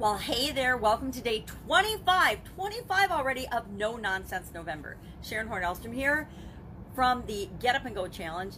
Well, hey there. Welcome to day 25, 25 already of No Nonsense November. Sharon Horn Elstrom here from the Get Up and Go Challenge.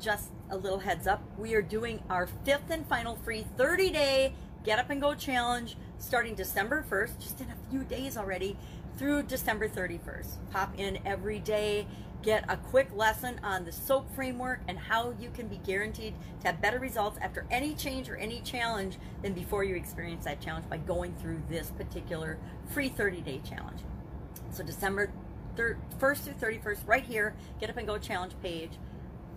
Just a little heads up, we are doing our fifth and final free 30 day Get Up and Go Challenge starting December 1st, just in a few days already, through December 31st. Pop in every day, get a quick lesson on the SOAP framework and how you can be guaranteed to have better results after any change or any challenge than before you experience that challenge by going through this particular free 30 day challenge. So, December 1st through 31st, right here, Get Up and Go Challenge page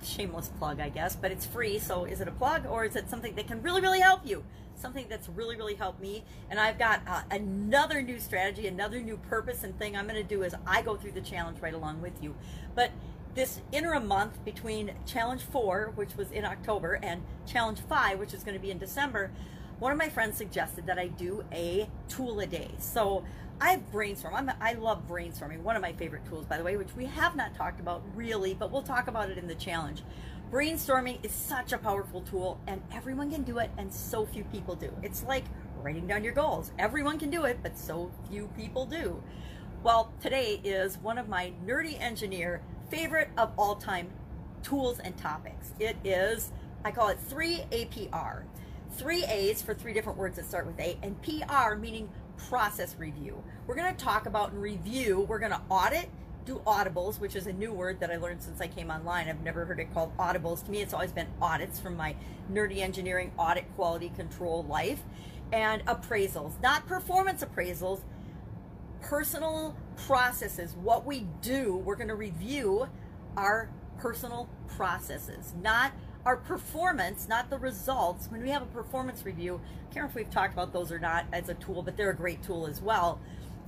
shameless plug, I guess, but it's free. So is it a plug or is it something that can really, really help you? Something that's really, really helped me. And I've got uh, another new strategy, another new purpose and thing I'm going to do as I go through the challenge right along with you. But this interim month between challenge four, which was in October, and challenge five, which is going to be in December, one of my friends suggested that I do a tool a day. So I brainstorm. I'm, I love brainstorming. One of my favorite tools, by the way, which we have not talked about really, but we'll talk about it in the challenge. Brainstorming is such a powerful tool, and everyone can do it, and so few people do. It's like writing down your goals. Everyone can do it, but so few people do. Well, today is one of my nerdy engineer favorite of all time tools and topics. It is, I call it 3APR. Three A's for three different words that start with A, and PR meaning process review. We're going to talk about and review, we're going to audit, do audibles, which is a new word that I learned since I came online. I've never heard it called audibles. To me, it's always been audits from my nerdy engineering audit quality control life, and appraisals, not performance appraisals, personal processes. What we do, we're going to review our personal processes, not our performance, not the results. When we have a performance review, I can't remember if we've talked about those or not as a tool, but they're a great tool as well.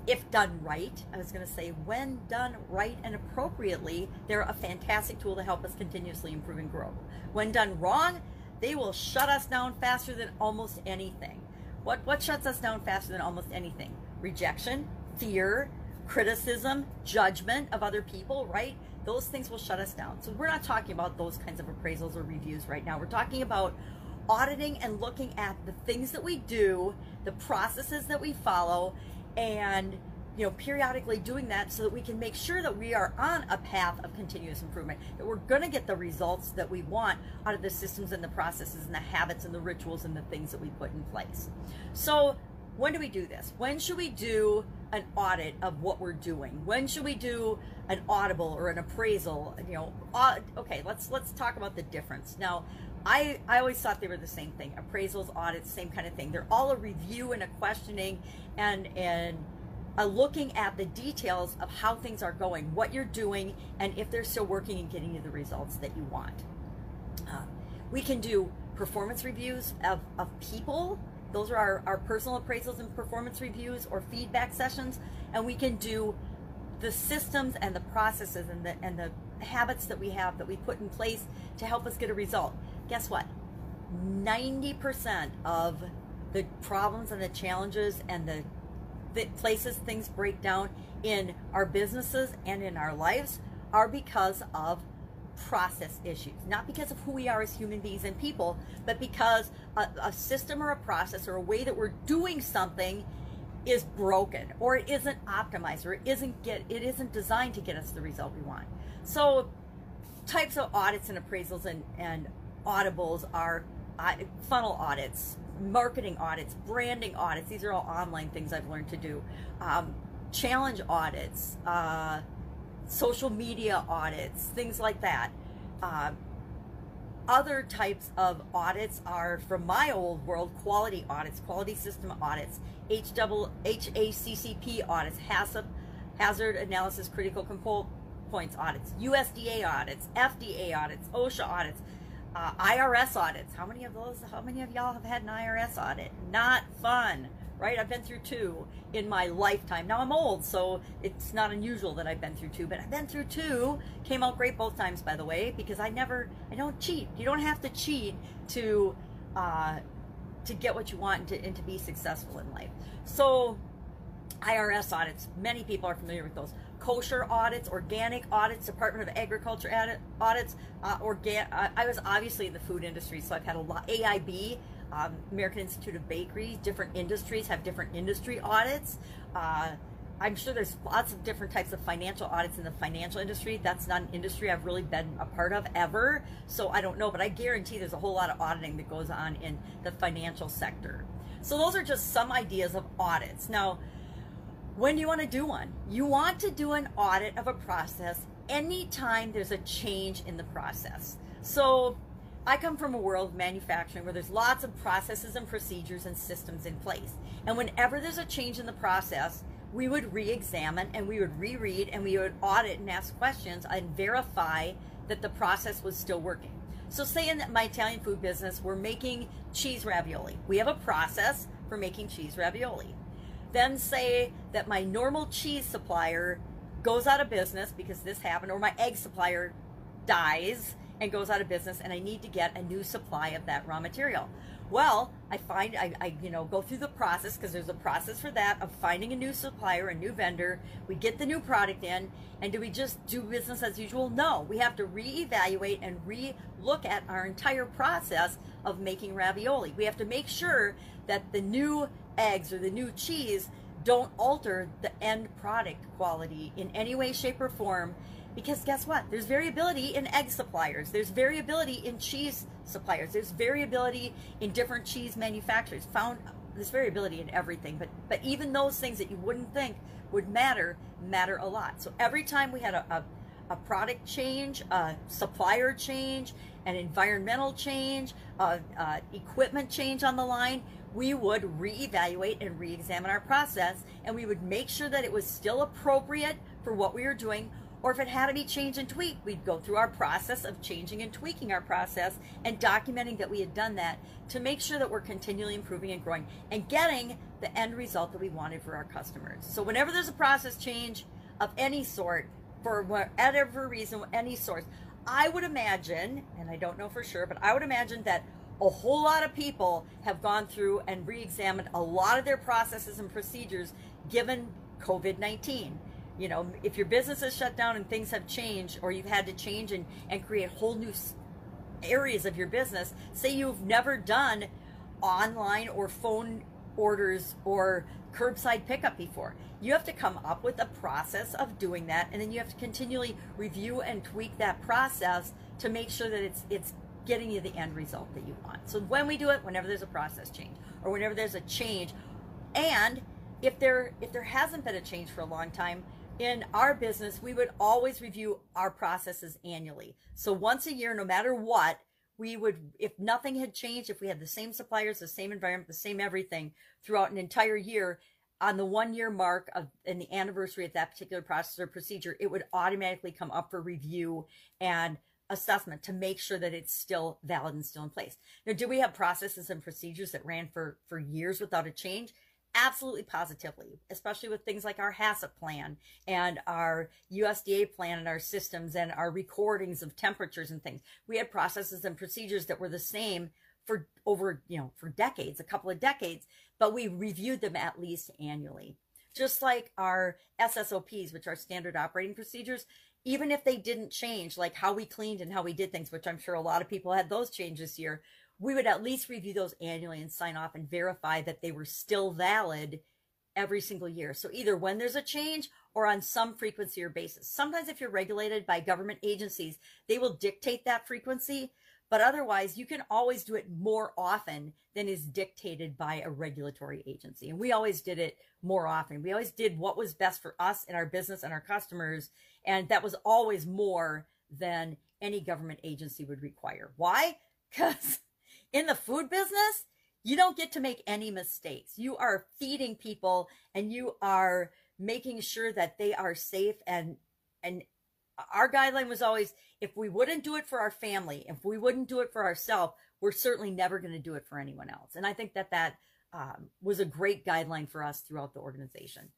If done right, I was going to say, when done right and appropriately, they're a fantastic tool to help us continuously improve and grow. When done wrong, they will shut us down faster than almost anything. What, what shuts us down faster than almost anything? Rejection, fear, criticism, judgment of other people, right? those things will shut us down. So we're not talking about those kinds of appraisals or reviews right now. We're talking about auditing and looking at the things that we do, the processes that we follow, and you know, periodically doing that so that we can make sure that we are on a path of continuous improvement, that we're going to get the results that we want out of the systems and the processes and the habits and the rituals and the things that we put in place. So when do we do this? When should we do an audit of what we're doing? When should we do an audible or an appraisal? You know, okay, let's let's talk about the difference. Now, I I always thought they were the same thing. Appraisals, audits, same kind of thing. They're all a review and a questioning and and a looking at the details of how things are going, what you're doing, and if they're still working and getting you the results that you want. Uh, we can do performance reviews of, of people those are our, our personal appraisals and performance reviews or feedback sessions. And we can do the systems and the processes and the, and the habits that we have that we put in place to help us get a result. Guess what? 90% of the problems and the challenges and the, the places things break down in our businesses and in our lives are because of process issues, not because of who we are as human beings and people, but because a, a, system or a process or a way that we're doing something is broken or it isn't optimized or it isn't get it isn't designed to get us the result we want. So types of audits and appraisals and, and audibles are uh, funnel audits, marketing audits, branding audits. These are all online things I've learned to do. Um, challenge audits, uh, social media audits, things like that. Uh, other types of audits are from my old world quality audits, quality system audits, HACCP audits, HACCP, hazard analysis critical control points audits, USDA audits, FDA audits, OSHA audits, uh, IRS audits. How many of those, how many of y'all have had an IRS audit? Not fun right? I've been through two in my lifetime. Now I'm old, so it's not unusual that I've been through two, but I've been through two. Came out great both times, by the way, because I never, I don't cheat. You don't have to cheat to, uh, to get what you want and to, and to be successful in life. So, IRS audits, many people are familiar with those. Kosher audits, organic audits, Department of Agriculture audits. Uh, organ- I was obviously in the food industry, so I've had a lot. AIB, um, American Institute of Bakery. Different industries have different industry audits. Uh, I'm sure there's lots of different types of financial audits in the financial industry. That's not an industry I've really been a part of ever, so I don't know, but I guarantee there's a whole lot of auditing that goes on in the financial sector. So those are just some ideas of audits. Now, when do you want to do one? You want to do an audit of a process anytime there's a change in the process. So I come from a world of manufacturing where there's lots of processes and procedures and systems in place. And whenever there's a change in the process, we would re-examine and we would reread and we would audit and ask questions and verify that the process was still working. So say in my Italian food business, we're making cheese ravioli. We have a process for making cheese ravioli. Then say that my normal cheese supplier goes out of business because this happened, or my egg supplier dies and goes out of business and I need to get a new supply of that raw material. Well, I find I, I you know go through the process because there's a process for that of finding a new supplier, a new vendor. We get the new product in, and do we just do business as usual? No, we have to reevaluate and re-look at our entire process of making ravioli. We have to make sure that the new eggs or the new cheese don't alter the end product quality in any way, shape, or form because guess what? There's variability in egg suppliers. There's variability in cheese suppliers. There's variability in different cheese manufacturers. Found there's variability in everything, but but even those things that you wouldn't think would matter matter a lot. So every time we had a, a, a product change, a supplier change, an environmental change, equipment change on the line, we would reevaluate and re-examine our process, and we would make sure that it was still appropriate for what we were doing or if it had to be changed and tweaked, we'd go through our process of changing and tweaking our process and documenting that we had done that to make sure that we're continually improving and growing and getting the end result that we wanted for our customers. So whenever there's a process change of any sort, for whatever reason, any source, I would imagine, and I don't know for sure, but I would imagine that a whole lot of people have gone through and re-examined a lot of their processes and procedures given COVID-19 you know, if your business is shut down and things have changed, or you've had to change and, and create whole new areas of your business, say you've never done online or phone orders or curbside pickup before. You have to come up with a process of doing that, and then you have to continually review and tweak that process to make sure that it's it's getting you the end result that you want. So when we do it, whenever there's a process change or whenever there's a change, and if there if there hasn't been a change for a long time, in our business, we would always review our processes annually. So once a year, no matter what, we would, if nothing had changed, if we had the same suppliers, the same environment, the same everything throughout an entire year, on the one year mark of in the anniversary of that particular process or procedure, it would automatically come up for review and assessment to make sure that it's still valid and still in place. Now, do we have processes and procedures that ran for for years without a change? Absolutely positively, especially with things like our HACCP plan and our USDA plan and our systems and our recordings of temperatures and things. We had processes and procedures that were the same for over, you know, for decades, a couple of decades, but we reviewed them at least annually. Just like our SSOPs, which are standard operating procedures, even if they didn't change, like how we cleaned and how we did things, which I'm sure a lot of people had those changes here, we would at least review those annually and sign off and verify that they were still valid every single year. So either when there's a change or on some frequency or basis. Sometimes if you're regulated by government agencies, they will dictate that frequency, but otherwise you can always do it more often than is dictated by a regulatory agency. And we always did it more often. We always did what was best for us and our business and our customers. And that was always more than any government agency would require. Why? Because in the food business, you don't get to make any mistakes. You are feeding people and you are making sure that they are safe and and our guideline was always if we wouldn't do it for our family, if we wouldn't do it for ourselves, we're certainly never going to do it for anyone else. And I think that that um, was a great guideline for us throughout the organization.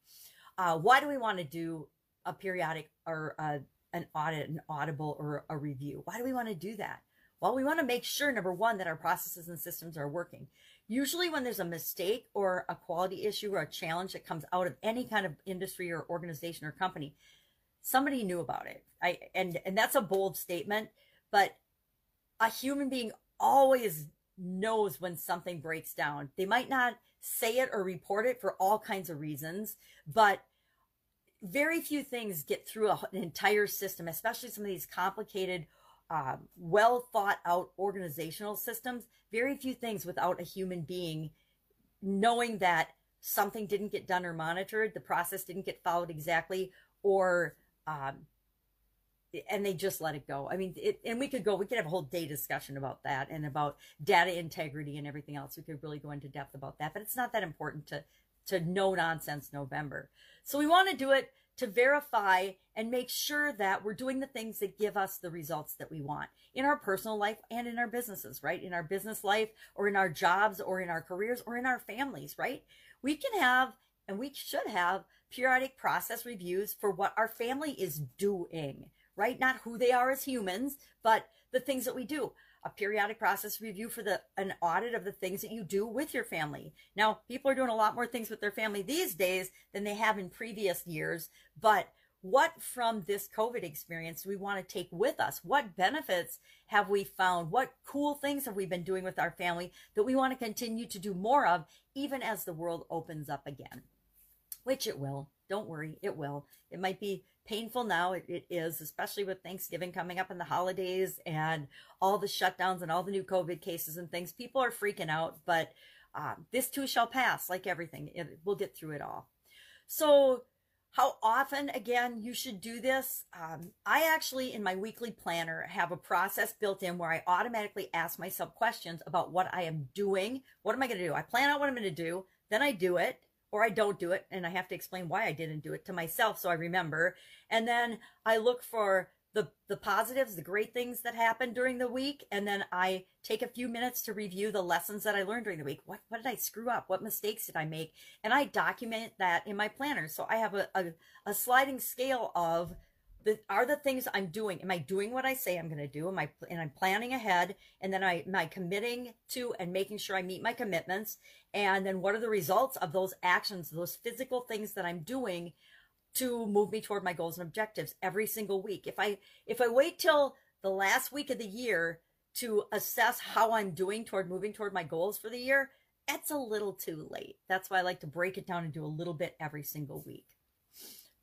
Uh, why do we want to do a periodic or uh, an audit, an audible, or a review? Why do we want to do that? Well, we want to make sure, number one, that our processes and systems are working. Usually when there's a mistake or a quality issue or a challenge that comes out of any kind of industry or organization or company, somebody knew about it. I, and, and that's a bold statement, but a human being always knows when something breaks down. They might not say it or report it for all kinds of reasons, but very few things get through an entire system, especially some of these complicated, um, well thought out organizational systems. Very few things without a human being knowing that something didn't get done or monitored, the process didn't get followed exactly, or um, and they just let it go. I mean, it, and we could go, we could have a whole day discussion about that and about data integrity and everything else. We could really go into depth about that, but it's not that important to, to no nonsense November. So we want to do it to verify and make sure that we're doing the things that give us the results that we want in our personal life and in our businesses, right? In our business life or in our jobs or in our careers or in our families, right? We can have and we should have periodic process reviews for what our family is doing right? Not who they are as humans, but the things that we do. A periodic process review for the an audit of the things that you do with your family. Now, people are doing a lot more things with their family these days than they have in previous years, but what from this COVID experience we want to take with us? What benefits have we found? What cool things have we been doing with our family that we want to continue to do more of, even as the world opens up again? Which it will. Don't worry, it will. It might be painful now. It, it is, especially with Thanksgiving coming up and the holidays and all the shutdowns and all the new COVID cases and things. People are freaking out, but um, this too shall pass, like everything. It, we'll get through it all. So, how often, again, you should do this? Um, I actually, in my weekly planner, have a process built in where I automatically ask myself questions about what I am doing. What am I going to do? I plan out what I'm going to do, then I do it or I don't do it and I have to explain why I didn't do it to myself so I remember. And then I look for the the positives, the great things that happened during the week, and then I take a few minutes to review the lessons that I learned during the week. What what did I screw up? What mistakes did I make? And I document that in my planner. So I have a, a, a sliding scale of the, are the things I'm doing. Am I doing what I say I'm going to do? Am I and I'm planning ahead, and then I am I committing to and making sure I meet my commitments, and then what are the results of those actions, those physical things that I'm doing to move me toward my goals and objectives every single week. If I if I wait till the last week of the year to assess how I'm doing toward moving toward my goals for the year, that's a little too late. That's why I like to break it down and do a little bit every single week.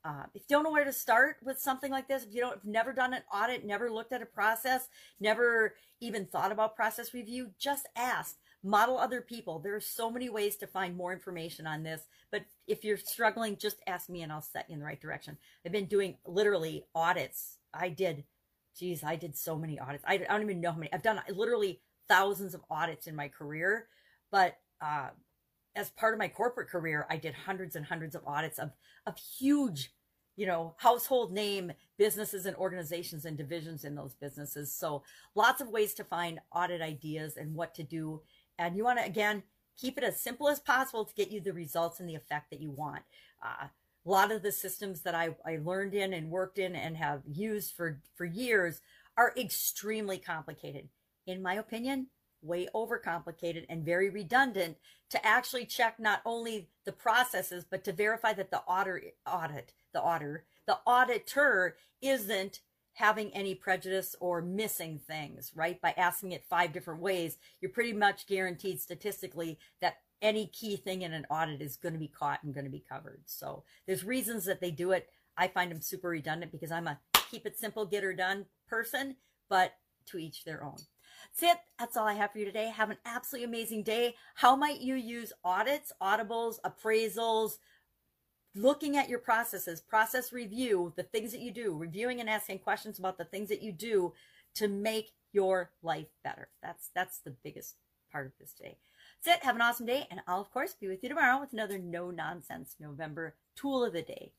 Uh, if you don't know where to start with something like this, if you don't, have never done an audit, never looked at a process, never even thought about process review, just ask. Model other people. There are so many ways to find more information on this. But if you're struggling, just ask me and I'll set you in the right direction. I've been doing literally audits. I did, geez, I did so many audits. I, don't even know how many. I've done literally thousands of audits in my career. But uh, as part of my corporate career, I did hundreds and hundreds of audits of, of huge you know, household name businesses and organizations and divisions in those businesses. So lots of ways to find audit ideas and what to do. And you want to, again, keep it as simple as possible to get you the results and the effect that you want. Uh, a lot of the systems that I, I learned in and worked in and have used for, for years are extremely complicated. In my opinion, way overcomplicated and very redundant to actually check not only the processes, but to verify that the audit, audit the auditor, the auditor isn't having any prejudice or missing things, right? By asking it five different ways, you're pretty much guaranteed statistically that any key thing in an audit is going to be caught and going to be covered. So there's reasons that they do it. I find them super redundant because I'm a keep it simple, get her done person, but to each their own. That's it. That's all I have for you today. Have an absolutely amazing day. How might you use audits, audibles, appraisals, looking at your processes, process review, the things that you do, reviewing and asking questions about the things that you do to make your life better. That's that's the biggest part of this day. That's it. Have an awesome day, and I'll of course be with you tomorrow with another no nonsense November tool of the day.